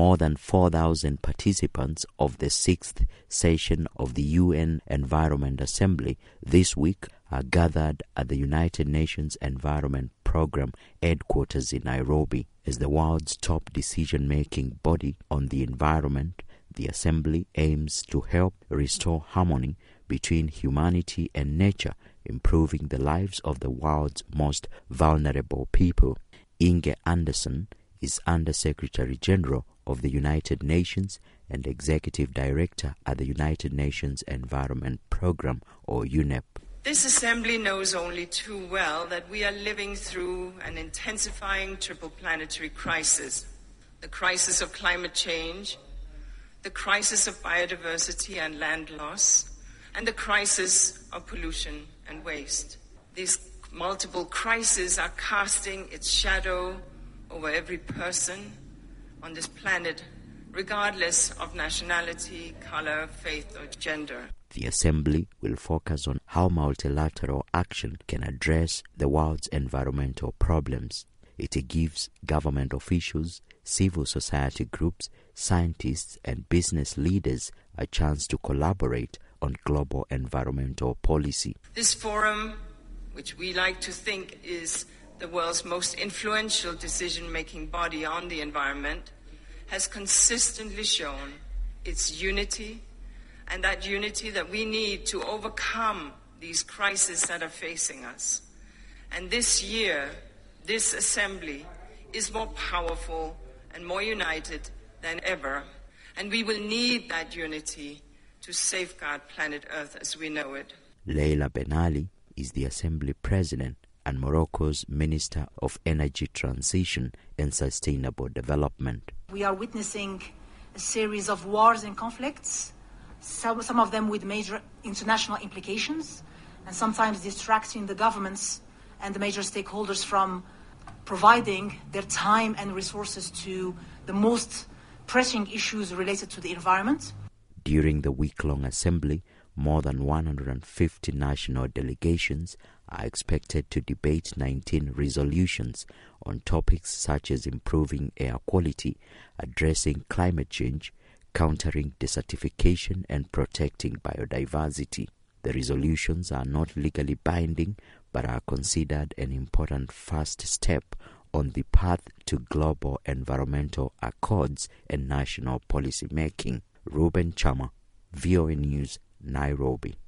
more than 4,000 participants of the sixth session of the UN Environment Assembly this week are gathered at the United Nations Environment Programme headquarters in Nairobi. As the world's top decision making body on the environment, the Assembly aims to help restore harmony between humanity and nature, improving the lives of the world's most vulnerable people. Inger Andersen is Under Secretary General of the United Nations and Executive Director at the United Nations Environment Programme, or UNEP. This assembly knows only too well that we are living through an intensifying triple planetary crisis the crisis of climate change, the crisis of biodiversity and land loss, and the crisis of pollution and waste. These multiple crises are casting its shadow over every person on this planet, regardless of nationality, color, faith, or gender. The Assembly will focus on how multilateral action can address the world's environmental problems. It gives government officials, civil society groups, scientists, and business leaders a chance to collaborate on global environmental policy. This forum, which we like to think is the world's most influential decision making body on the environment, has consistently shown its unity and that unity that we need to overcome these crises that are facing us. And this year, this assembly is more powerful and more united than ever. And we will need that unity to safeguard planet Earth as we know it. Leila Benali is the Assembly President and Morocco's Minister of Energy Transition and Sustainable Development. We are witnessing a series of wars and conflicts, some, some of them with major international implications, and sometimes distracting the governments and the major stakeholders from providing their time and resources to the most pressing issues related to the environment. During the week long assembly, more than 150 national delegations are expected to debate 19 resolutions on topics such as improving air quality, addressing climate change, countering desertification, and protecting biodiversity. The resolutions are not legally binding but are considered an important first step on the path to global environmental accords and national policy making. Reuben Kyama, VOA News, Nairobi.